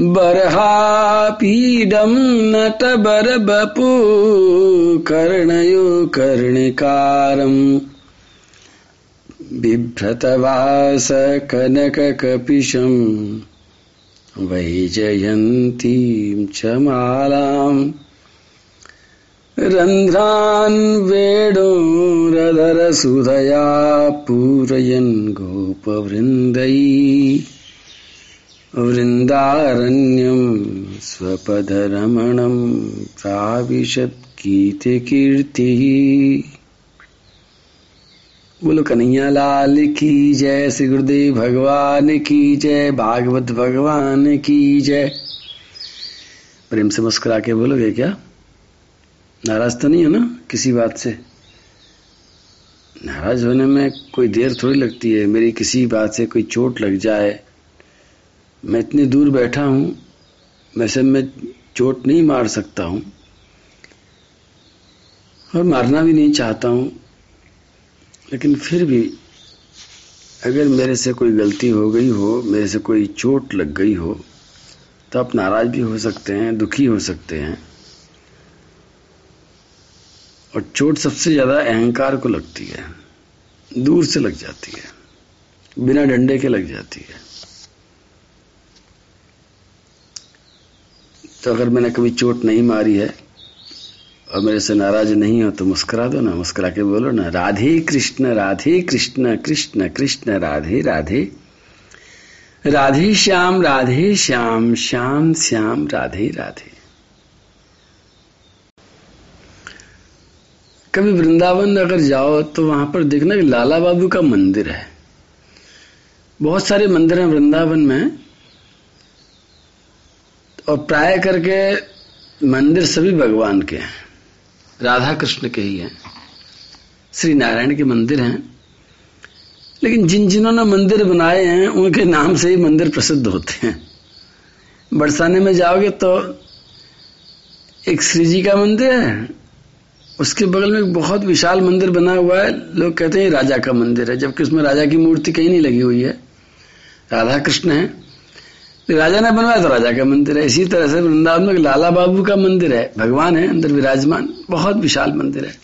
बर्हापीडं नटबरबपु कर्णयो कर्णिकारम् बिभ्रतवासकनककपिशम् वैजयन्तीं च मालाम् रन्ध्रान् वेणोरधरसुधया पूरयन् गोपवृन्दै। वृन्दारण्यं स्वपदरमणं प्राविशद्गीतकीर्तिः बोलो कन्हैया लाल की जय श्री गुरुदेव भगवान की जय, भागवत भगवान की जय। प्रेम से मुस्कुरा के बोलोगे क्या? नाराज़ तो नहीं है ना किसी बात से? नाराज़ होने में कोई देर थोड़ी लगती है, मेरी किसी बात से कोई चोट लग जाए मैं इतनी दूर बैठा हूँ वैसे मैं चोट नहीं मार सकता हूँ, और मारना भी नहीं चाहता हूँ, लेकिन फिर भी अगर मेरे से कोई गलती हो गई हो, मेरे से कोई चोट लग गई हो तो आप नाराज़ भी हो सकते हैं, दुखी हो सकते हैं। और चोट सबसे ज़्यादा अहंकार को लगती है, दूर से लग जाती है, बिना डंडे के लग जाती है। तो अगर मैंने कभी चोट नहीं मारी है और मेरे से नाराज़ नहीं हो तो मुस्कुरा दो ना, मुस्कुरा के बोलो ना, राधे कृष्ण राधे कृष्ण कृष्ण कृष्ण, राधे राधे। राधे श्याम राधे श्याम श्याम श्याम, राधे राधे। कभी वृंदावन अगर जाओ तो वहाँ पर देखना कि लाला बाबू का मंदिर है। बहुत सारे मंदिर हैं वृंदावन में। और प्राय करके मंदिर सभी भगवान के हैं। राधा कृष्ण के ही हैं। श्री नारायण के मंदिर हैं। लेकिन जिन जिन्होंने मंदिर बनाए हैं, उनके नाम से ही मंदिर प्रसिद्ध होते हैं। बरसाने में जाओगे तो एक श्री जी का मंदिर है। उसके बगल में एक बहुत विशाल मंदिर बना हुआ है। लोग कहते हैं राजा का मंदिर है, जबकि उसमें राजा की मूर्ति कहीं नहीं लगी हुई है। राधा कृष्ण है। राजा ने बनवाया तो राजा का मंदिर है। इसी तरह से वृंदावन में लाला बाबू का मंदिर है। भगवान है, अंदर विराजमान। बहुत विशाल मंदिर है।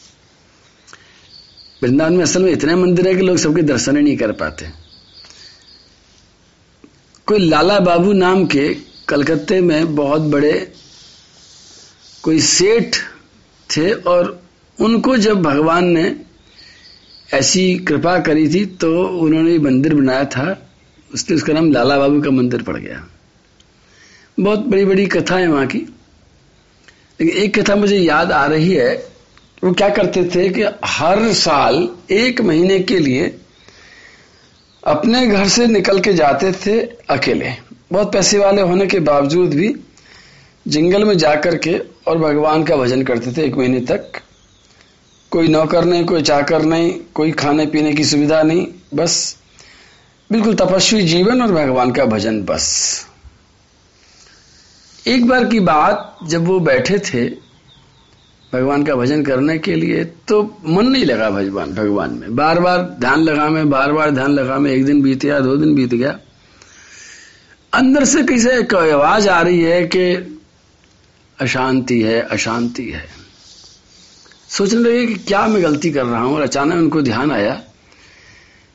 वृंदावन में असल में इतने मंदिर है कि लोग सबके दर्शन ही नहीं कर पाते। कोई लाला बाबू नाम के कलकत्ते में बहुत बड़े कोई सेठ थे और उनको जब भगवान ने ऐसी कृपा करी थी तो उन्होंने मंदिर बनाया था। उसके, उसका नाम लाला बाबू का मंदिर पड़ गया। बहुत बड़ी बड़ी कथा है वहाँ की। लेकिन एक कथा मुझे याद आ रही है, वो क्या करते थे कि हर साल एक महीने के लिए अपने घर से निकल के जाते थे अकेले। बहुत पैसे वाले होने के बावजूद भी जंगल में जाकर के और भगवान का भजन करते थे एक महीने तक। कोई नौकर नहीं, कोई चाकर नहीं, कोई खाने पीने की सुविधा नहीं, बस। बिल्कुल तपस्वी जीवन और भगवान का भजन बस। एक बार की बात, जब वो बैठे थे भगवान का भजन करने के लिए तो मन नहीं लगा भगवान भगवान में। बार बार ध्यान लगा में बार बार ध्यान लगा में एक दिन बीत गया, दो दिन बीत गया। अंदर से किसी एक आवाज़ आ रही है कि अशांति है अशांति है। सोचने लगे कि क्या मैं गलती कर रहा हूँ और अचानक उनको ध्यान आया।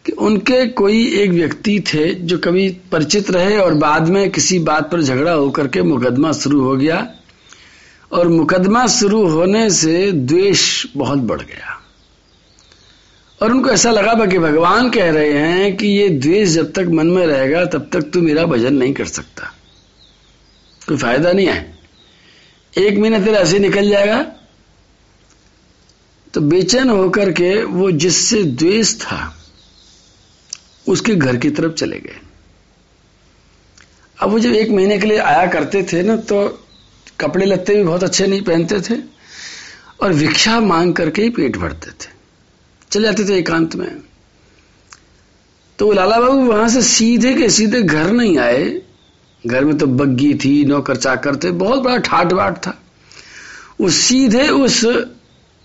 कि उनके कोई एक व्यक्ति थे जो कभी परिचित रहे और बाद में किसी बात पर झगड़ा होकर के मुकदमा शुरू हो गया और मुकदमा शुरू होने से द्वेष बहुत बढ़ गया। और उनको ऐसा लगा कि भगवान कह रहे हैं कि ये द्वेष जब तक मन में रहेगा, तब तक तू मेरा भजन नहीं कर सकता। कोई फ़ायदा नहीं है। एक महीना तेरा ऐसे निकल जाएगा। तो बेचैन होकर के वो जिससे द्वेष था उसके घर की तरफ़ चले गए। अब वो जब एक महीने के लिए आया करते थे ना तो कपड़े लगते भी बहुत अच्छे नहीं पहनते थे और भिक्षा मांग करके ही पेट भरते थे। चले जाते थे एकांत में। तो लाला बाबू वहाँ से सीधे के सीधे घर नहीं आए। घर में तो बग्गी थी, नौकर चाकर थे, बहुत बड़ा ठाट बाट था। वो सीधे उस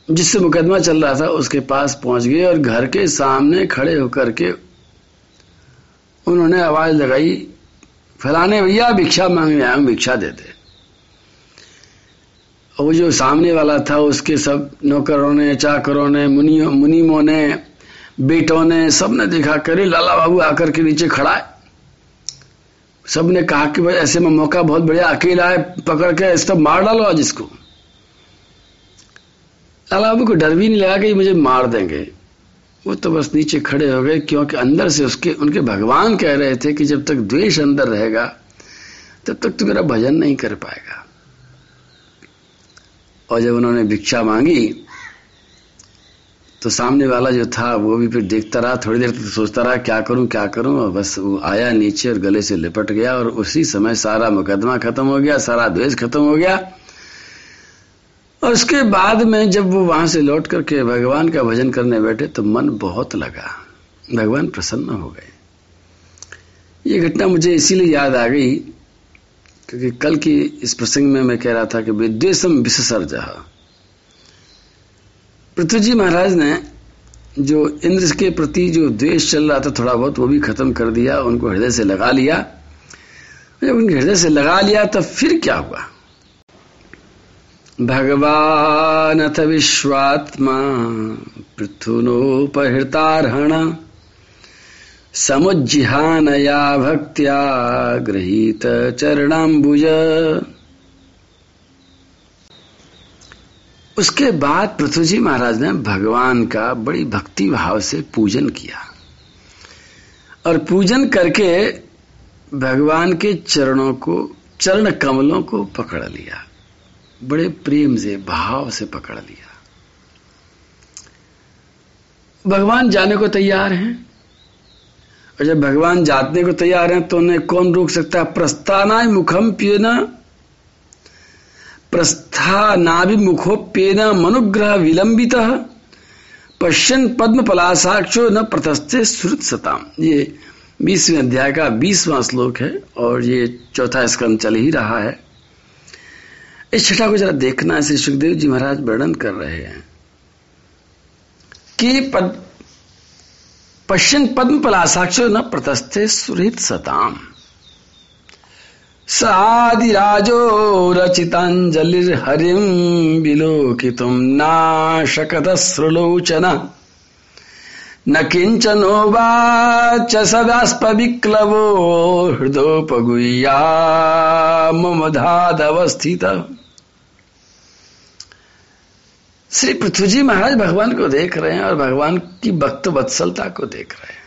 जिससे मुकदमा चल रहा था, उसके पास पहुँच गए और घर के सामने खड़े होकर के उन्होंने आवाज़ लगाई, फलाने भैया भिक्षा मांगने आया भिक्षा दे दे वो जो सामने वाला था, उसके सब नौकरों ने, चाकरों ने मुनि मुनिमों ने, बेटों ने, सबने देखा करे लाला बाबू आकर के नीचे खड़ा है। सबने कहा कि भाई, ऐसे में मौका बहुत बढ़िया, अकेला है, पकड़ के इसको मार डालो आज इसको। लाला बाबू को डर भी नहीं लगा कि मुझे मार देंगे। वो तो बस नीचे खड़े हो गए, क्योंकि अंदर से उसके, उनके भगवान कह रहे थे कि जब तक द्वेष अंदर रहेगा, तब तक तो मेरा भजन नहीं कर पाएगा। और जब उन्होंने भिक्षा मांगी तो सामने वाला जो था, वो भी फिर देखता रहा, थोड़ी देर तक सोचता रहा, क्या करूँ क्या करूँ, और बस वो आया नीचे और गले से लिपट गया, और उसी समय सारा मुकदमा खत्म हो गया, सारा द्वेष खत्म हो गया। और उसके बाद में जब वो वहाँ से लौट करके भगवान का भजन करने बैठे तो मन बहुत लगा। भगवान प्रसन्न हो गए। ये घटना मुझे इसीलिए याद आ गई क्योंकि कल की इस प्रसंग में मैं कह रहा था कि विद्वेशम विसर्ज पृथ्वी जी महाराज ने जो इंद्र के प्रति जो द्वेष चल रहा था थोड़ा बहुत, वो भी खत्म कर दिया, उनको हृदय से लगा लिया। जब उनके हृदय से लगा लिया तब फिर क्या हुआ? भगवान अथ विश्वात्मा पृथुनोपहृतारहण, समुज्जिहानया भक्त्या गृहीत चरणाम्बुज। उसके बाद पृथ्वी महाराज ने भगवान का बड़ी भक्ति भाव से पूजन किया। और पूजन करके भगवान के चरणों को, चरण कमलों को पकड़ लिया। बड़े प्रेम से, भाव से पकड़ लिया। भगवान जाने को तैयार हैं। और जब भगवान जातने को तैयार हैं तो उन्हें कौन रोक सकता? है प्रस्थाना मुखम पियना। प्रस्थानाभिमुखोप्येन मनुग्रह विलंबित। पश्यन पद्म पलासाक्षो न प्रतस्थे श्रुत सताम। ये बीसवें अध्याय का बीसवां श्लोक है, और ये चौथा स्कंद चल ही रहा है। इस छठा को जरा देखना श्री सुखदेव जी महाराज वर्णन कर रहे हैं। कि पद पश्चिम पद्म पलासाक्षो न प्रतस्थे सुरहित सताम। सादिराजो रचिताञ्जलिर्हरिं विलोकितुं नाशकतस्रुलोचन न किञ्चनोवाच सदास्पविक्लवो हृदोपगुह्या मम धादवस्थित। श्री पृथ्वी जी महाराज भगवान को देख रहे हैं और भगवान की भक्त वत्सलता को देख रहे हैं।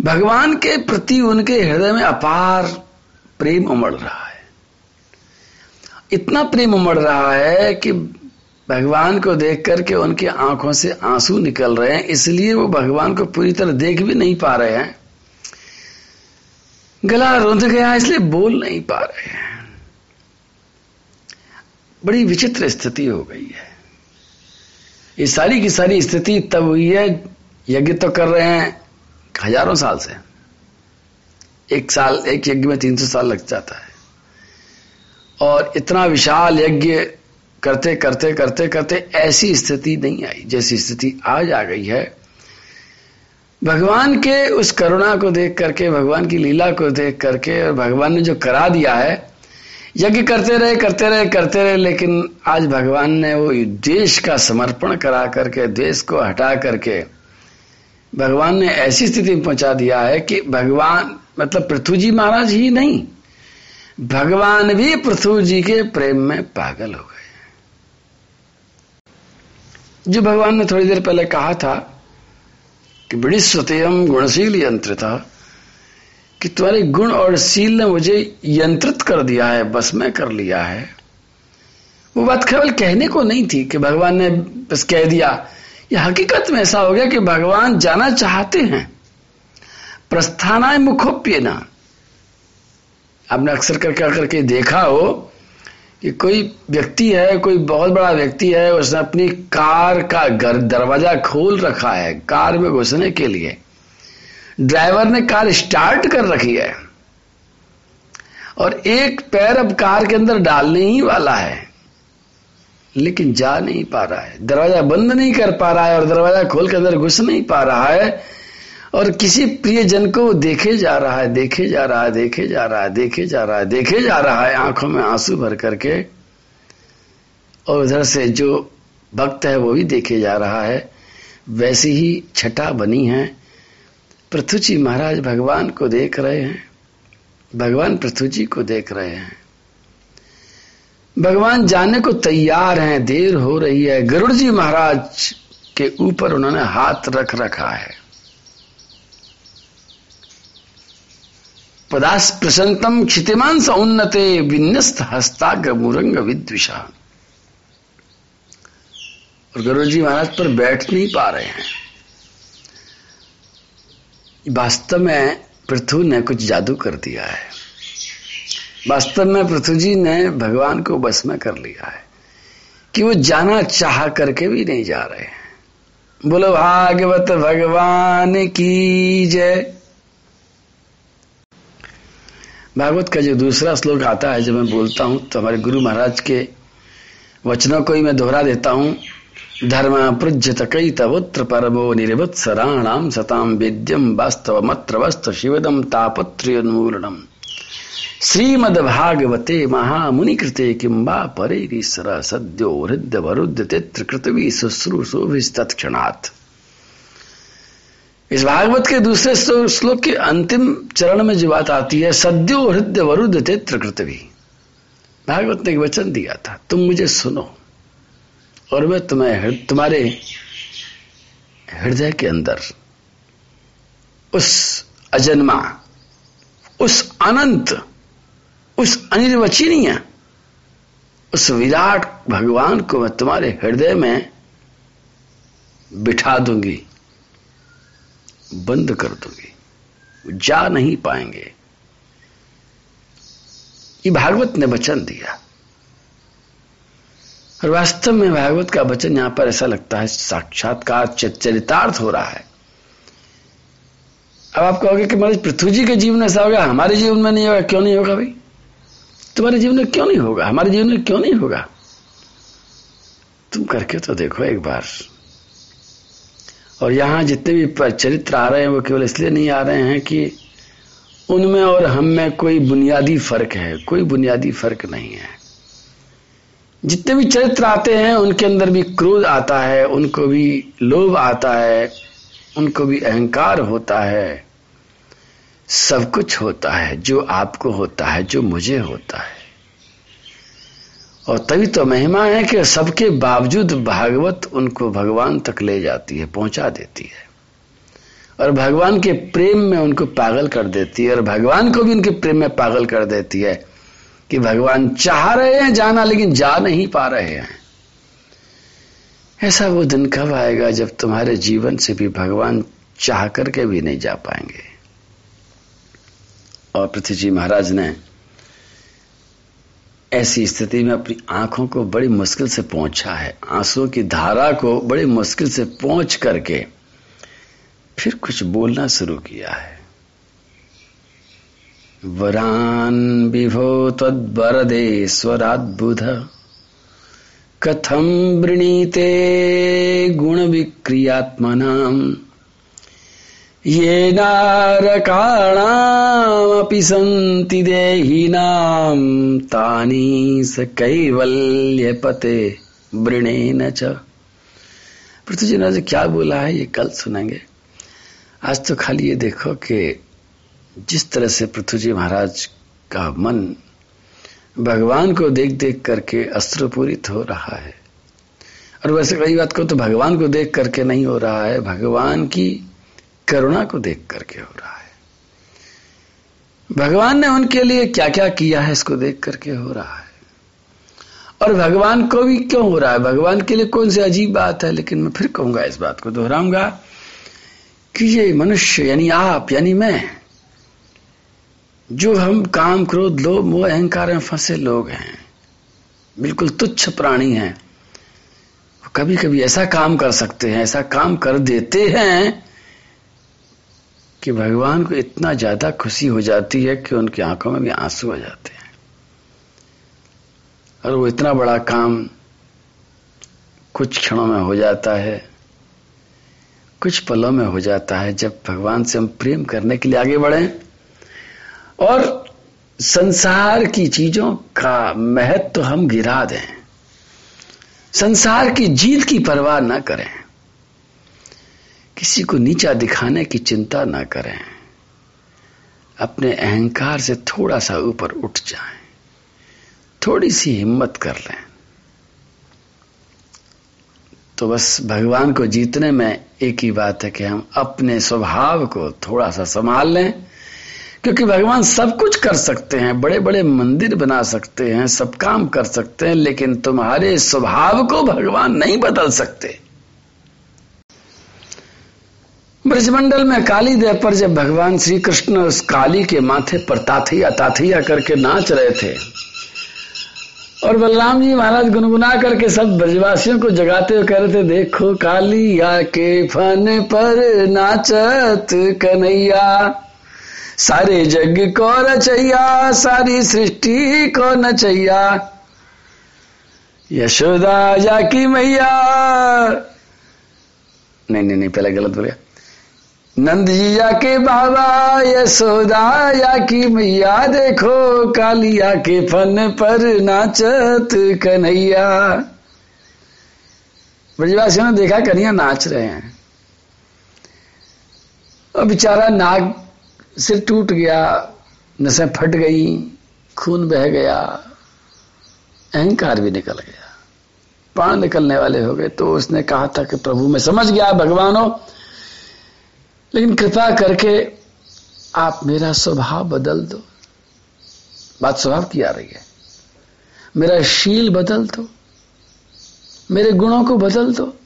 भगवान के प्रति उनके हृदय में अपार प्रेम उमड़ रहा है। इतना प्रेम उमड़ रहा है कि भगवान को देख करके उनकी आँखों से आँसू निकल रहे हैं, इसलिए वो भगवान को पूरी तरह देख भी नहीं पा रहे हैं। गला रुंध गया, इसलिए बोल नहीं पा रहे हैं। बड़ी विचित्र स्थिति हो गई है। ये सारी की सारी स्थिति तब हुई है, यज्ञ तो कर रहे हैं, हज़ारों साल से। एक साल, एक यज्ञ में तीन सौ साल लग जाता है। और इतना विशाल यज्ञ करते करते करते करते ऐसी स्थिति नहीं आई। जैसी स्थिति आज आ गई है। भगवान के उस करुणा को देख करके, भगवान की लीला को देख करके और भगवान ने जो करा दिया है, यज्ञ करते रहे करते रहे करते रहे, लेकिन आज भगवान ने वो देश का समर्पण करा करके, देश को हटा करके, भगवान ने ऐसी स्थिति में पहुँचा दिया है कि भगवान मतलब पृथ्वी जी महाराज ही नहीं, भगवान भी पृथ्वी जी के प्रेम में पागल हो गए। जो भगवान ने थोड़ी देर पहले कहा था कि बड़ी स्वतेयम गुणशील यंत्र था कि तुम्हारे गुण और शील ने मुझे यंत्रित कर दिया है, बस में कर लिया है। वो बात केवल कहने को नहीं थी कि भगवान ने बस कह दिया, यह हकीकत में ऐसा हो गया कि भगवान जाना चाहते हैं। प्रस्थानाय मुखोप्य ना आपने अक्सर करके करके देखा हो कि कोई व्यक्ति है, कोई बहुत बड़ा व्यक्ति है, उसने अपनी कार का घर दरवाज़ा खोल रखा है, कार में घुसने के लिए। ड्राइवर ने कार स्टार्ट कर रखी है। और एक पैर अब कार के अंदर डालने ही वाला है। लेकिन जा नहीं पा रहा है। दरवाज़ा बंद नहीं कर पा रहा है और दरवाज़ा खोल के अंदर घुस नहीं पा रहा है। और किसी प्रियजन को देखे जा रहा है, देखे जा रहा है, देखे जा रहा है, देखे जा रहा है, देखे जा रहा है आँखों में आँसू भर करके। और उधर से जो भक्त है वो भी देखे जा रहा है। वैसी ही छटा बनी है। पृथ्वी जी महाराज भगवान को देख रहे हैं। भगवान पृथ्वी जी को देख रहे हैं। भगवान जाने को तैयार हैं, देर हो रही है। गरुड़ जी महाराज के ऊपर उन्होंने हाथ रख रखा है। पदास प्रसंतम क्षितिमान उन्नते विन्यस्त हस्ताग्र मुरंग विद्विषा। और गुरु जी महाराज पर बैठ नहीं पा रहे हैं। वास्तव में पृथ्वी ने कुछ जादू कर दिया है। वास्तव में पृथ्वी जी ने भगवान को बस में कर लिया है कि वो जाना चाह करके भी नहीं जा रहे हैं। बोलो, भागवत भगवान की जय। भागवत का जो दूसरा श्लोक आता है, जब मैं बोलता हूँ तो हमारे गुरु महाराज के वचनों को ही मैं दोहरा देता हूँ। धर्म पृज्यत कई तवत्र परमो निर्वत्सराणाम सताम वेद्यम वास्तव मत्र वस्त शिवदम तापत्र्योन्मूलनम श्रीमद भागवते महामुनि कृते किंबा परे सद्यो हृदय वरुद्ध तित्र कृतवी शुश्रूषोभिस्तत्क्षणात् इस भागवत के दूसरे श्लोक के अंतिम चरण में जो बात आती है, सद्यो हृदय वरुद्ध तेत्र कृतवी भागवत ने एक वचन दिया था, तुम मुझे सुनो और मैं तुम्हें तुम्हारे हृदय के अंदर, उस अजन्मा, उस अनंत, उस अनिर्वचनीय, उस विराट भगवान को मैं तुम्हारे हृदय में बिठा दूँगी। बंद कर दूँगी। जा नहीं पाएँगे। ये भागवत ने वचन दिया। और वास्तव में भागवत का वचन यहाँ पर ऐसा लगता है, साक्षात्कार चरितार्थ हो रहा है। अब आप कहोगे कि महाराज पृथ्वी जी के जीवन ऐसा होगा, हमारे जीवन में नहीं होगा, क्यों नहीं होगा भाई? तुम्हारे जीवन में क्यों नहीं होगा? हमारे जीवन में क्यों नहीं होगा? तुम करके तो देखो एक बार। और यहाँ जितने भी चरित्र आ रहे हैं वो केवल इसलिए नहीं आ रहे हैं कि उनमें और हम में कोई बुनियादी फ़र्क है, कोई बुनियादी फ़र्क नहीं है। जितने भी चरित्र आते हैं, उनके अंदर भी क्रोध आता है, उनको भी लोभ आता है, उनको भी अहंकार होता है। सब कुछ होता है, जो आपको होता है, जो मुझे होता है। और तभी तो महिमा है कि सबके बावजूद भागवत उनको भगवान तक ले जाती है, पहुँचा देती है। और भगवान के प्रेम में उनको पागल कर देती है, और भगवान को भी उनके प्रेम में पागल कर देती है कि भगवान चाह रहे हैं जाना, लेकिन जा नहीं पा रहे हैं। ऐसा वो दिन कब आएगा जब तुम्हारे जीवन से भी भगवान चाह करके भी नहीं जा पाएँगे? और पृथ्वी जी महाराज ने ऐसी स्थिति में अपनी आँखों को बड़ी मुश्किल से पहुँचा है। आंसुओं की धारा को बड़ी मुश्किल से पहुँच करके फिर कुछ बोलना शुरू किया है। वरान विभो तद्वरदे स्वराद्बुध कथम वृणीते गुण विक्रियात्मनाम ये नारकाणामपि सन्ति देहिनां तानि स कैवल्यपते वृणेन च। पृथ्वी जी ने क्या बोला है? ये कल सुनेंगे। आज तो खाली ये देखो कि जिस तरह से पृथ्वी जी महाराज का मन भगवान को देख देख करके अस्त्रपूरित हो रहा है। और वैसे कई बात को तो भगवान को देख करके नहीं हो रहा है। भगवान की करुणा को देख करके हो रहा है। भगवान ने उनके लिए क्या क्या किया है इसको देख करके हो रहा है। और भगवान को भी क्यों हो रहा है? भगवान के लिए कौन सी अजीब बात है? लेकिन मैं फिर कहूँगा इस बात को, दोहराऊँगा कि ये मनुष्य, यानी आप, यानी मैं, जो हम काम, क्रोध, लोभ, मोह, अहंकार में फंसे लोग हैं, बिल्कुल तुच्छ प्राणी हैं कभी कभी ऐसा काम कर सकते हैं, ऐसा काम कर देते हैं कि भगवान को इतना ज़्यादा खुशी हो जाती है कि उनकी आँखों में भी आँसू आ जाते हैं। और वो इतना बड़ा काम कुछ क्षणों में हो जाता है, कुछ पलों में हो जाता है, जब भगवान से हम प्रेम करने के लिए आगे बढ़े। और संसार की चीज़ों का महत्व तो हम गिरा दें। संसार की जीत की परवाह ना करें। किसी को नीचा दिखाने की चिंता ना करें। अपने अहंकार से थोड़ा सा ऊपर उठ जाएँ। थोड़ी सी हिम्मत कर लें। तो बस भगवान को जीतने में एक ही बात है कि हम अपने स्वभाव को थोड़ा सा संभाल लें, क्योंकि भगवान सब कुछ कर सकते हैं बड़े बड़े मंदिर बना सकते हैं, सब काम कर सकते हैं, लेकिन तुम्हारे स्वभाव को भगवान नहीं बदल सकते। ब्रजमंडल में काली देव पर जब भगवान श्री कृष्ण उस काली के माथे पर ताथिया ताथिया करके नाच रहे थे, और बलराम जी महाराज गुनगुना करके सब ब्रजवासियों को जगाते हुए कह रहे थे, देखो कालिया के फन पर नाचत कन्हैया, सारे जग को रचैया, सारी सृष्टि को नचैया, यशोदा जा की मैया। नहीं नहीं नहीं, पहले गलत बोलिया नंद जीजा के बाबा यशोदा या की मैया, देखो कालिया के फन पर नाचत कन्हैया। ब्रजवासियों ने देखा कन्हैया नाच रहे हैं। और बेचारा नाग सिर टूट गया, नसें फट गई, खून बह गया, अहंकार भी निकल गया। प्राण निकलने वाले हो गए तो उसने कहा था कि प्रभु, मैं समझ गया, भगवानों लेकिन कृपा करके आप मेरा स्वभाव बदल दो। बात स्वभाव की आ रही है। मेरा शील बदल दो। मेरे गुणों को बदल दो।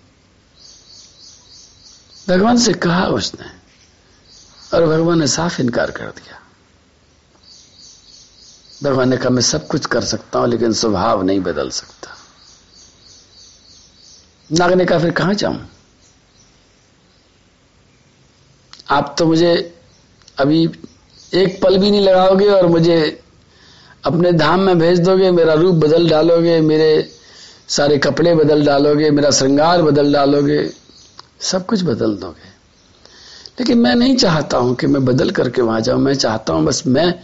भगवान से कहा उसने और भगवान ने साफ़ इनकार कर दिया। भगवान ने कहा, मैं सब कुछ कर सकता हूँ, लेकिन स्वभाव नहीं बदल सकता। नाग ने कहा, फिर कहाँ जाऊँ? आप तो मुझे अभी एक पल भी नहीं लगाओगे और मुझे अपने धाम में भेज दोगे, मेरा रूप बदल डालोगे, मेरे सारे कपड़े बदल डालोगे, मेरा श्रृंगार बदल डालोगे, सब कुछ बदल दोगे। लेकिन मैं नहीं चाहता हूँ कि मैं बदल करके वहाँ जाऊँ, मैं चाहता हूँ बस मैं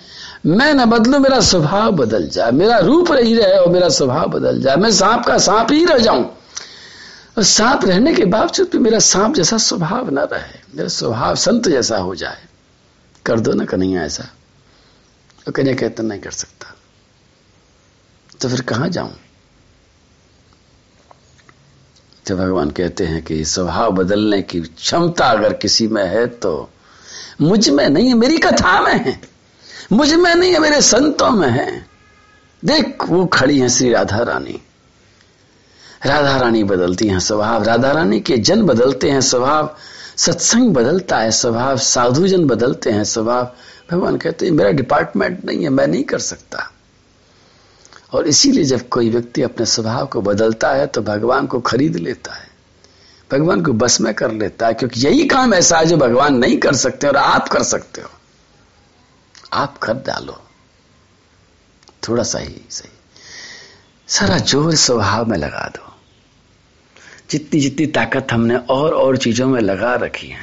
मैं न बदलू, मेरा स्वभाव बदल जाए, मेरा रूप रही रहे और मेरा स्वभाव बदल जाए, मैं सांप का सांप ही रह जाऊँ। और सांप रहने के बावजूद भी मेरा सांप जैसा स्वभाव ना रहे, मेरा स्वभाव संत जैसा हो जाए। कर दो ना कन्हैया ऐसा। तो कन्हैया कहते, नहीं कर सकता। तो फिर कहाँ जाऊँ? तो भगवान कहते हैं कि स्वभाव बदलने की क्षमता अगर किसी में है तो मुझमें नहीं है, मेरी कथा में है। मुझमें नहीं है, मेरे संतों में है। देख, वो खड़ी है श्री राधा रानी। राधा रानी बदलती हैं स्वभाव। राधा रानी के जन बदलते हैं स्वभाव। सत्संग बदलता है स्वभाव। साधु जन बदलते हैं स्वभाव। भगवान कहते हैं, मेरा डिपार्टमेंट नहीं है, मैं नहीं कर सकता। और इसीलिए जब कोई व्यक्ति अपने स्वभाव को बदलता है तो भगवान को खरीद लेता है। भगवान को बस में कर लेता है, क्योंकि यही काम ऐसा है जो भगवान नहीं कर सकते और आप कर सकते हो। आप कर डालो। थोड़ा सा ही सही। सारा ज़ोर स्वभाव में लगा दो। जितनी जितनी ताकत हमने और और चीज़ों में लगा रखी है।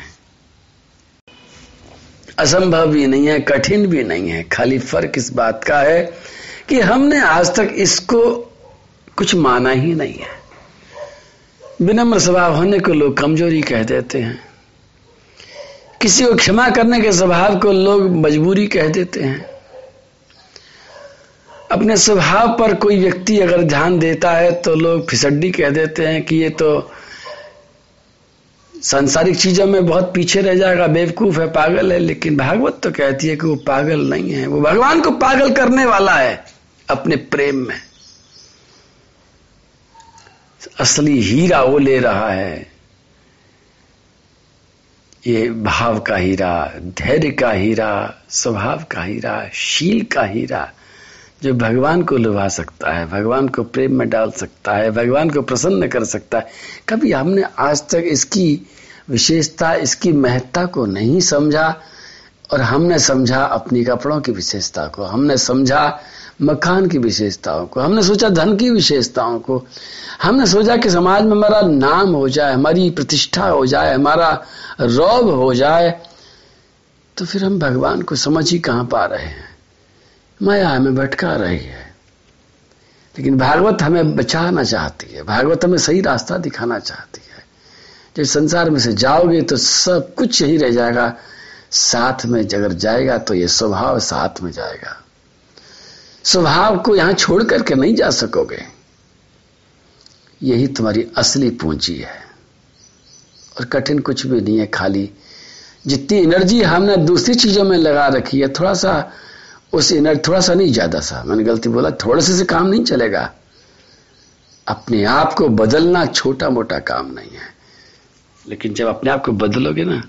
असंभव भी नहीं है, कठिन भी नहीं है। खाली फ़र्क इस बात का है कि हमने आज तक इसको कुछ माना ही नहीं है। विनम्र स्वभाव होने को लोग कमज़ोरी कह देते हैं। किसी को क्षमा करने के स्वभाव को लोग मजबूरी कह देते हैं। अपने स्वभाव पर कोई व्यक्ति अगर ध्यान देता है तो लोग फिसड्डी कह देते हैं कि ये तो सांसारिक चीज़ों में बहुत पीछे रह जाएगा, बेवकूफ़ है, पागल है, लेकिन भागवत तो कहती है कि वो पागल नहीं है। वो भगवान को पागल करने वाला है, अपने प्रेम में। असली हीरा वो ले रहा है। ये भाव का हीरा, धैर्य का हीरा, स्वभाव का हीरा, शील का हीरा जो भगवान को लुभा सकता है, भगवान को प्रेम में डाल सकता है, भगवान को प्रसन्न कर सकता है, कभी हमने आज तक इसकी विशेषता, इसकी महत्ता को नहीं समझा और हमने समझा अपनी कपड़ों की विशेषता को, हमने समझा मकान की विशेषताओं को, हमने सोचा धन की विशेषताओं को, हमने सोचा कि समाज में हमारा नाम हो जाए, हमारी प्रतिष्ठा हो जाए, हमारा रौब हो जाए तो फिर हम भगवान को समझ ही कहाँ पा रहे हैं। माया हमें भटका रही है। लेकिन भागवत हमें बचाना चाहती है। भागवत हमें सही रास्ता दिखाना चाहती है। जब संसार में से जाओगे तो सब कुछ यही रह जाएगा। साथ में अगर जाएगा तो ये स्वभाव साथ में जाएगा। स्वभाव को यहाँ छोड़ करके नहीं जा सकोगे। यही तुम्हारी असली पूंजी है। और कठिन कुछ भी नहीं है खाली। जितनी एनर्जी हमने दूसरी चीज़ों में लगा रखी है, थोड़ा सा उस एनर्जी थोड़ा सा नहीं, ज़्यादा सा। मैंने गलती बोला, थोड़े से से काम नहीं चलेगा। अपने आप को बदलना छोटा मोटा काम नहीं है। लेकिन जब अपने आप को बदलोगे ना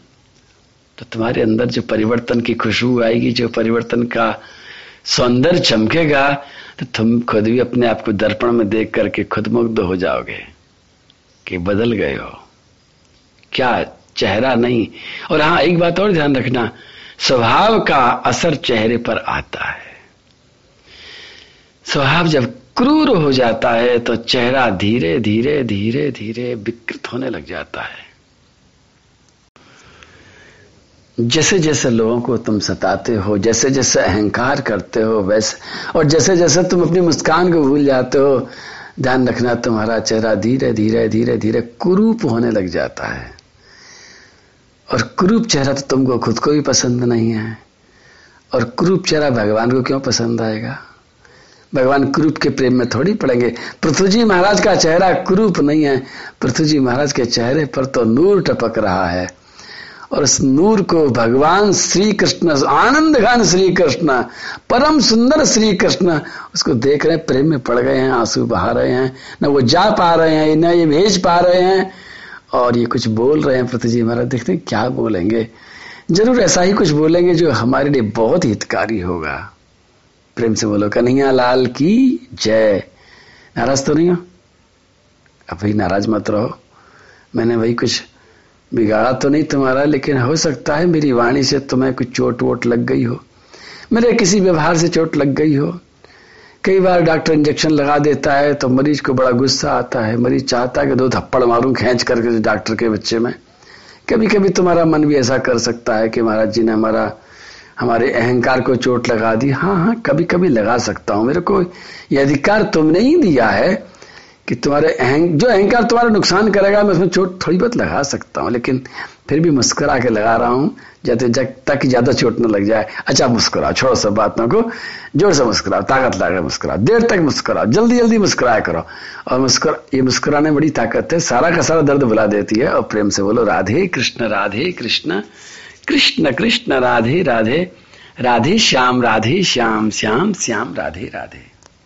तो तुम्हारे अंदर जो परिवर्तन की खुशबू आएगी, जो परिवर्तन का सौंदर्य चमकेगा तो तुम खुद भी अपने आप को दर्पण में देख करके खुद मुग्ध हो जाओगे कि बदल गए हो। क्या चेहरा नहीं? और हाँ एक बात और ध्यान रखना स्वभाव का असर चेहरे पर आता है। स्वभाव जब क्रूर हो जाता है तो चेहरा धीरे धीरे धीरे धीरे विकृत होने लग जाता है। जैसे जैसे लोगों को तुम सताते हो जैसे जैसे अहंकार करते हो, वैसे और जैसे जैसे तुम अपनी मुस्कान को भूल जाते हो, ध्यान रखना, तुम्हारा चेहरा धीरे धीरे धीरे धीरे कुरूप होने लग जाता है। और क्रूप चेहरा तो तुमको खुद को भी पसंद नहीं है। और क्रूप चेहरा भगवान को क्यों पसंद आएगा? भगवान क्रूप के प्रेम में थोड़ी पड़ेंगे। पृथ्वी जी महाराज का चेहरा क्रूप नहीं है। पृथ्वी जी महाराज के चेहरे पर तो नूर टपक रहा है। और उस नूर को भगवान श्री कृष्ण आनंद घन श्री कृष्ण परम सुंदर श्री कृष्ण उसको देख रहे प्रेम में पड़ गए हैं, आँसू बहा रहे हैं। न वो जा पा रहे हैं, न ये भेज पा रहे हैं। और ये कुछ बोल रहे हैं प्रति जी महाराज, देखते हैं क्या बोलेंगे। ज़रूर ऐसा ही कुछ बोलेंगे जो हमारे लिए बहुत हितकारी होगा। प्रेम से बोलो, कन्हैया लाल की जय। नाराज़ तो नहीं हो? अब भाई नाराज़ मत रहो। मैंने वही कुछ बिगाड़ा तो नहीं तुम्हारा, लेकिन हो सकता है मेरी वाणी से तुम्हें कुछ चोट वोट लग गई हो। मेरे किसी व्यवहार से चोट लग गई हो। कई बार डॉक्टर इंजेक्शन लगा देता है तो मरीज़ को बड़ा गुस्सा आता है। मरीज़ चाहता है कि दो थप्पड़ मारूं, खींच करके डॉक्टर के बच्चे में। कभी कभी तुम्हारा मन भी ऐसा कर सकता है कि महाराज जी ने हमारा, हमारे अहंकार को चोट लगा दी। हाँ हाँ कभी कभी लगा सकता हूँ। मेरे को यह अधिकार तुमने ही दिया है कि तुम्हारे अहं, जो अहंकार तुम्हारा नुकसान करेगा, मैं उसमें चोट थोड़ी बहुत लगा सकता हूँ। लेकिन फिर भी मुस्कुरा के लगा रहा हूँ, जाते जब ताकि ज़्यादा चोट न लग जाए। अच्छा मुस्कुराओ, छोड़ो सब बातों को। ज़ोर से मुस्कुराओ, ताकत लगा मुस्कुराओ। देर तक मुस्कुराओ जल्दी जल्दी मुस्कुराया करो। और मुस्कुरा, ये मुस्कुराने बड़ी ताकत है, सारा का सारा दर्द बुला देती है। और प्रेम से बोलो, राधे कृष्ण राधे कृष्ण कृष्ण कृष्ण, राधे राधे राधे श्याम राधे श्याम श्याम श्याम, राधे राधे।